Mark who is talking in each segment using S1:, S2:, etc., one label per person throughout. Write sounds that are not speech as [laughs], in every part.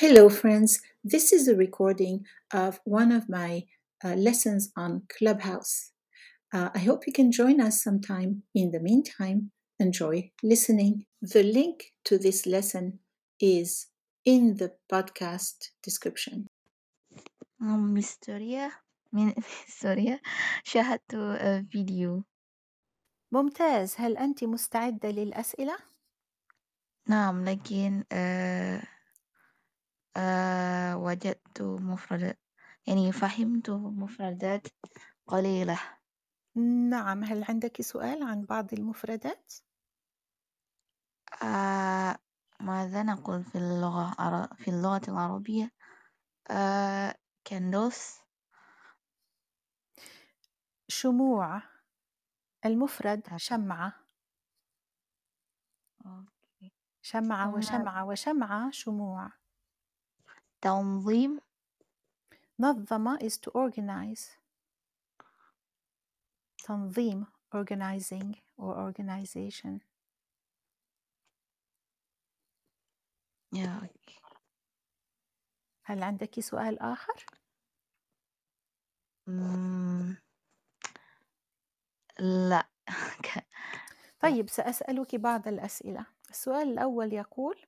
S1: Hello, friends. This is a recording of one of my uh, lessons on Clubhouse. Uh, I hope you can join us sometime. In the meantime, enjoy listening. The link to this lesson is in the podcast description.
S2: Um, Miss Soria [laughs] من سوريا شاهدت آه، فيديو
S1: ممتاز هل أنت مستعدة للأسئلة؟
S2: نعم لكن آه آه وجدت مفردات يعني فهمت مفردات قليلة.
S1: نعم هل عندك سؤال عن بعض المفردات؟
S2: آه ماذا نقول في اللغة العر- في اللغة العربية؟ آه كندوس.
S1: شموع. المفرد شمعة.
S2: أوكي.
S1: شمعة. وشمعة وشمعة شموع.
S2: تنظيم.
S1: نظم is to organize. تنظيم organizing or organization.
S2: okay.
S1: هل عندك سؤال آخر؟
S2: مم، لا. [laughs]
S1: طيب سأسألك بعض الأسئلة. السؤال الأول يقول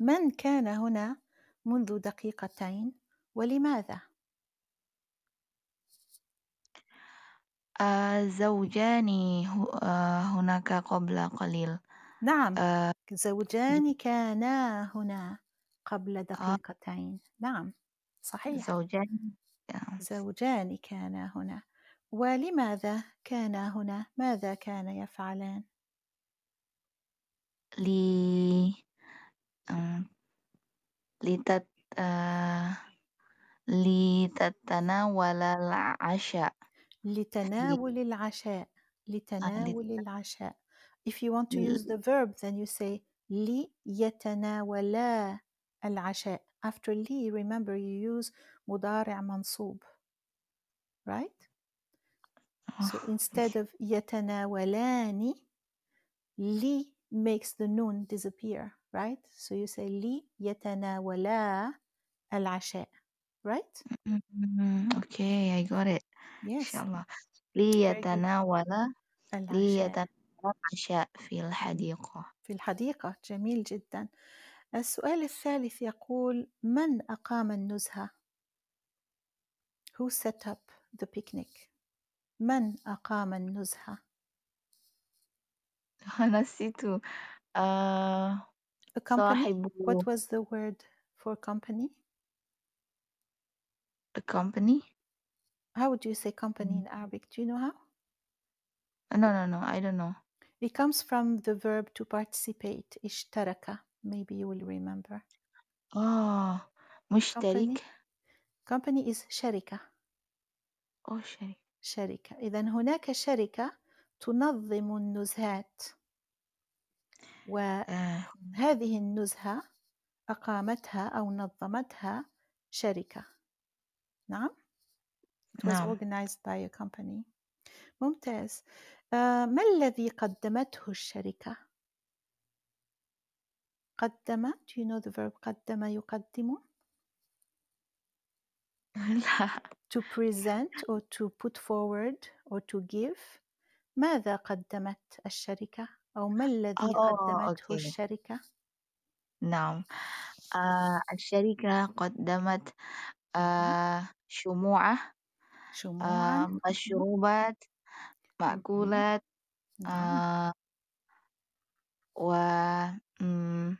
S1: من كان هنا منذ دقيقتين ولماذا؟
S2: آه زوجان آه هناك قبل قليل.
S1: نعم.
S2: آه
S1: زوجان كانا هنا قبل
S2: آه.
S1: دقيقتين. نعم صحيح.
S2: زوجان آه،
S1: زوجان كانا هنا. ولماذا كانا هنا؟ ماذا كان يفعلان؟
S2: لي آه، لتت آه لتتناول العشاء
S1: لتناول العشاء
S2: آه،
S1: لتناول
S2: لت-
S1: العشاء if you want to use the verb then you say ليتناولا العشاء after لي remember you use مضارع منصوب right so
S2: آه،
S1: instead of يتناولان لي makes the noon disappear right? So you say لي يتناولا العشاء right?
S2: مم، أوكي I got it.
S1: Yes.
S2: شاء الله
S1: good.
S2: ليتناول
S1: العشاء
S2: ليتناول العشاء في الحديقة
S1: في الحديقة جميل جدا السؤال الثالث يقول من أقام النزهة? Who set up the picnic? من أقام النزهة? [laughs]
S2: نسيت آه.
S1: A company
S2: صاحب
S1: What was the word for company
S2: the company
S1: How would you say company in Arabic Do you know how
S2: no no no I don't know
S1: It comes from the verb to participate اشترك Maybe you will remember
S2: اه
S1: Company
S2: مشترك
S1: Company is شركة
S2: أو شركة
S1: شركة إذا هناك شركة تنظم النزهات و
S2: آه.
S1: هذه النزهة أقامتها أو نظمتها شركة. نعم؟ It was
S2: نعم.
S1: organized by a company. ممتاز. آه، ما الذي قدمته الشركة؟ قدم Do you know the verb قدم يقدم؟ [laughs]
S2: لا.
S1: To present or to put forward or to give. ماذا قدمت الشركة؟ أو ما الذي
S2: آه
S1: قدمته
S2: أوكي.
S1: الشركة؟
S2: نعم. آه الشركة قدمت. آه شموعة
S1: شموعا
S2: آه
S1: مهم.
S2: مشروبات
S1: مهم.
S2: مأكولات
S1: نعم.
S2: آه و مم،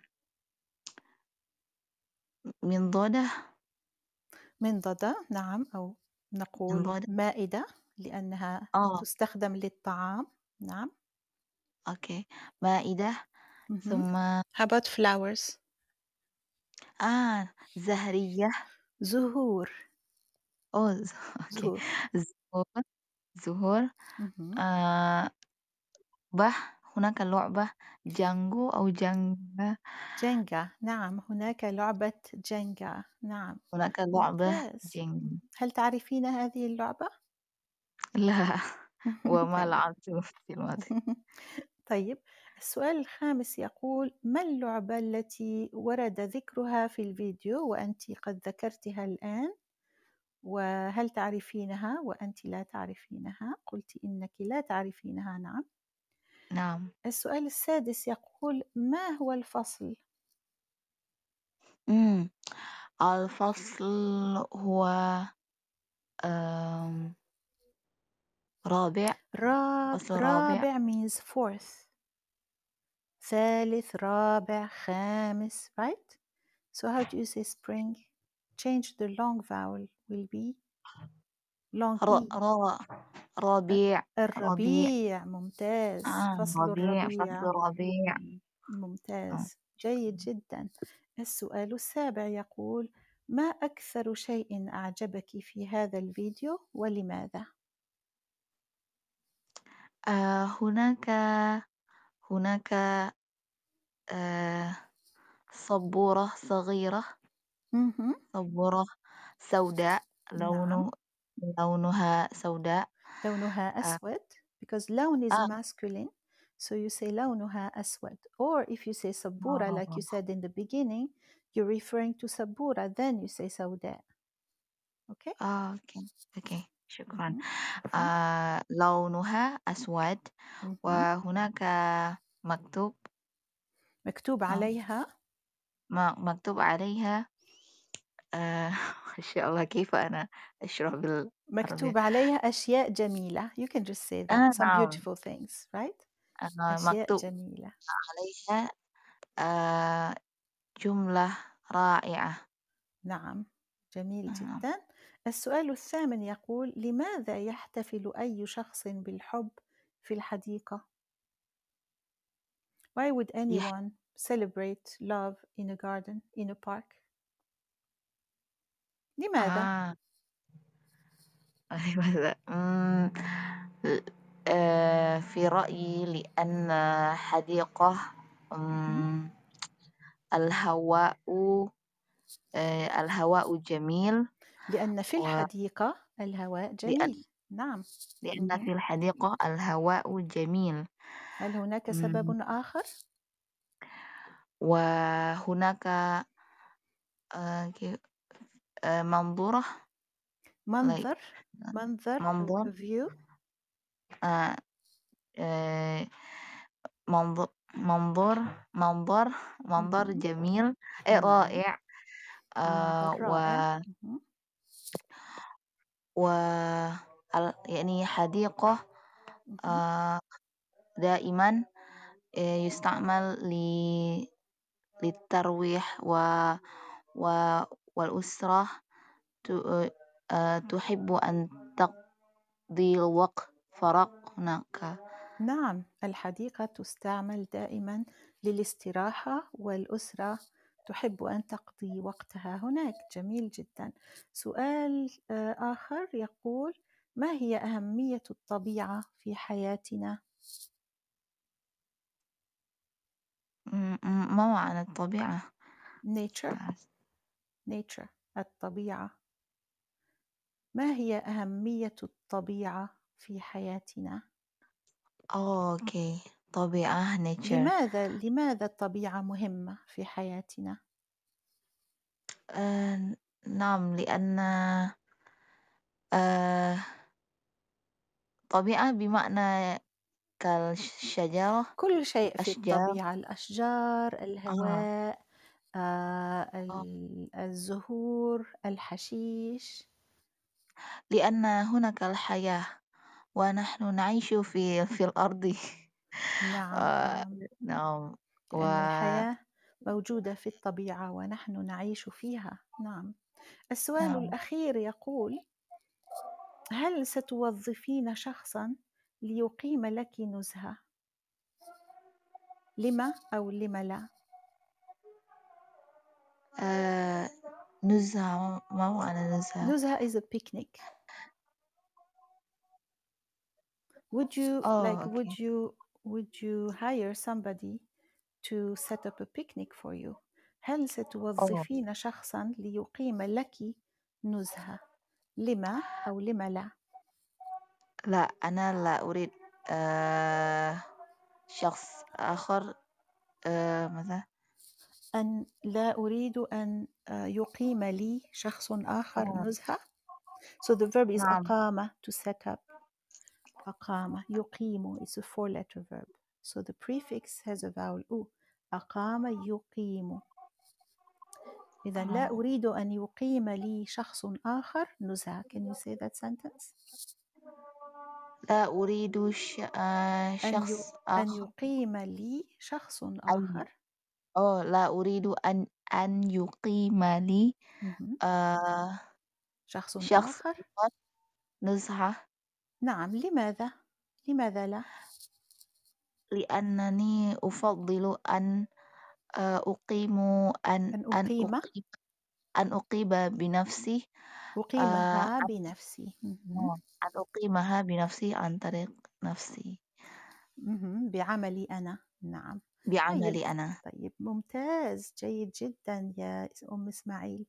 S2: منضدة
S1: منضدة نعم أو نقول
S2: منضدة
S1: مائدة لأنها
S2: آه.
S1: تستخدم للطعام. نعم.
S2: okay. مائدة
S1: مهم.
S2: ثم
S1: How about flowers
S2: آه زهرية.
S1: زهور.
S2: أوه ز- [laughs] okay.
S1: زهور.
S2: زهور زهور.
S1: مهم.
S2: آه به هناك لعبة جانجو أو جانجا.
S1: Jenga نعم هناك لعبة Jenga نعم.
S2: هناك لعبة
S1: ممتاز. هل تعرفين هذه اللعبة؟
S2: لا. [laughs] [laughs] وما لعبت في الماضي.
S1: طيب السؤال الخامس يقول ما اللعبة التي ورد ذكرها في الفيديو وأنت قد ذكرتها الآن؟ وهل تعرفينها وأنت لا تعرفينها؟ قلت إنك لا تعرفينها نعم.
S2: نعم.
S1: السؤال السادس يقول ما هو الفصل؟
S2: مم. الفصل هو آم، رابع
S1: راب
S2: فصل رابع.
S1: رابع means fourth. ثالث رابع خامس right? So how do you say spring? Change the long vowel will be long
S2: ر...
S1: e.
S2: ر... ربيع ربيع
S1: الربيع ممتاز.
S2: آه
S1: فصل
S2: ربيع فصل
S1: الربيع
S2: ربيع آه.
S1: ممتاز جيد جدا. السؤال السابع يقول ما أكثر شيء أعجبك في هذا الفيديو ولماذا؟
S2: آه هناك هناك آه سبورة صغيرة
S1: مهم.
S2: سبورة سوداء
S1: نعم
S2: لونه لونها سوداء
S1: لونها
S2: آه
S1: أسود because لون is
S2: آه
S1: masculine so you say لونها أسود or if you say سبورة like you said in the beginning you're referring to سبورة then you say سوداء okay?
S2: آه okay okay شكرا. آه لونها أسود. وهناك مكتوب
S1: مكتوب
S2: آه
S1: عليها.
S2: ما- مكتوب عليها آه [laughs] إن شاء الله كيف أنا أشرح بالعربية؟
S1: مكتوب عليها أشياء جميلة. You can just say that.
S2: آه
S1: some
S2: نعم.
S1: beautiful things right?
S2: آه
S1: أشياء
S2: مكتوب
S1: جميلة.
S2: عليها آه جملة رائعة.
S1: نعم. جميل
S2: نعم
S1: جدا. السؤال الثامن يقول لماذا يحتفل أي شخص بالحب في الحديقة؟ Why would anyone celebrate love in a garden in a park? لماذا؟
S2: آه. لماذا مم، آه في رأيي لأن حديقة. مم، الهواء آه الهواء جميل.
S1: لأن في الحديقة الهواء جميل. نعم.
S2: لأن
S1: مهم.
S2: في الحديقة الهواء جميل.
S1: هل هناك
S2: مم،
S1: سبب آخر؟
S2: وهناك آه آه منظورة like
S1: منظر منظر
S2: منظر.
S1: view.
S2: آه آه منظر منظر منظر منظر. جميل إيه رائع. آه
S1: المنظر
S2: و
S1: رائع. مهم.
S2: و يعني حديقة. آه دائما آه يستعمل ل للترويح و و والأسرة ت- آه تحب أن تقضي الوقت فراغ هناك
S1: نعم الحديقة تستعمل دائما للاستراحة والأسرة تحب أن تقضي وقتها هناك. جميل جدا. سؤال آه، آخر يقول ما هي أهمية الطبيعة في حياتنا؟
S2: م- م- ما معنى الطبيعة؟
S1: Nature. nature الطبيعة. ما هي أهمية الطبيعة في حياتنا؟
S2: أوكي. طبيعة nature.
S1: لماذا لماذا الطبيعة مهمة في حياتنا؟
S2: آه نعم لأن آه طبيعة بمعنى كالشجرة
S1: كل شيء في
S2: أشجار.
S1: الطبيعة الأشجار
S2: آه
S1: الهواء آه،
S2: آه.
S1: ال- الزهور الحشيش.
S2: لأن هناك الحياة ونحن نعيش في في الأرض.
S1: نعم
S2: آه
S1: نعم.
S2: نعم. و
S1: لأن الحياة موجودة في الطبيعة ونحن نعيش فيها. نعم. السؤال
S2: نعم.
S1: الأخير يقول هل ستوظفين شخصا ليقيم لك نزهة؟ لما أو لم لا؟
S2: آه نزهة ما معنى نزهة؟
S1: نزهة is a picnic. Would you
S2: أوه
S1: like would
S2: أوكي.
S1: you would you hire somebody to set up a picnic for you هل
S2: أوه
S1: ستوظفين شخصا ليقيم لك نزهة لما أو لم لا
S2: لا أنا لا أريد آه شخص آخر آه ماذا؟
S1: أن لا أريد أن آه، يقيم لي شخص آخر
S2: آه.
S1: نزهة so the verb is
S2: نعم.
S1: أقام to set up أقام يقيم is a four letter verb. So the prefix has a vowel U. أقام يقيم. إذا لا. أريد أن يقيم لي شخص آخر نزهة can you say that sentence?
S2: لا أريد ش... آه شخص
S1: ي... أن
S2: آخر.
S1: يقيم لي شخص آخر.
S2: أو لا أريد أن أن يقيم لي. آه
S1: شخص
S2: شخص
S1: آخر.
S2: آخر. نزهة.
S1: نعم لماذا؟ لماذا لا؟
S2: لأنني أفضل أن آه، أقيم أن
S1: أن
S2: أن
S1: أقيم؟
S2: أقيم أن أقيم بنفسي
S1: أقيمها
S2: آه،
S1: بنفسي. مهم.
S2: أن أقيمها بنفسي عن طريق نفسي.
S1: بعملي أنا. نعم.
S2: بعملي
S1: طيب
S2: أنا.
S1: طيب ممتاز. جيد جدا يا أم إسماعيل.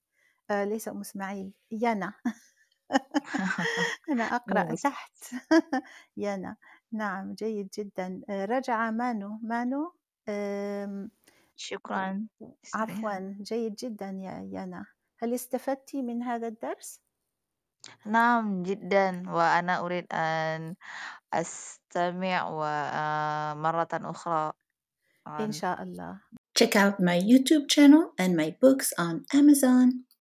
S1: آه ليس أم إسماعيل يانا. [laughs] [laughs] أنا [laughs] أقرأ. تحت. [laughs] يانا نعم جيد جدا. آه رجع مانو. مانو آم،
S2: شكرا.
S1: عفوا. جيد جدا يا يانا. هل استفدت من هذا الدرس؟
S2: نعم جدا. وأنا أريد أن أستمع ومرة أخرى.
S1: إن
S2: عن
S1: شاء الله.
S3: Check out my YouTube channel and my books on Amazon.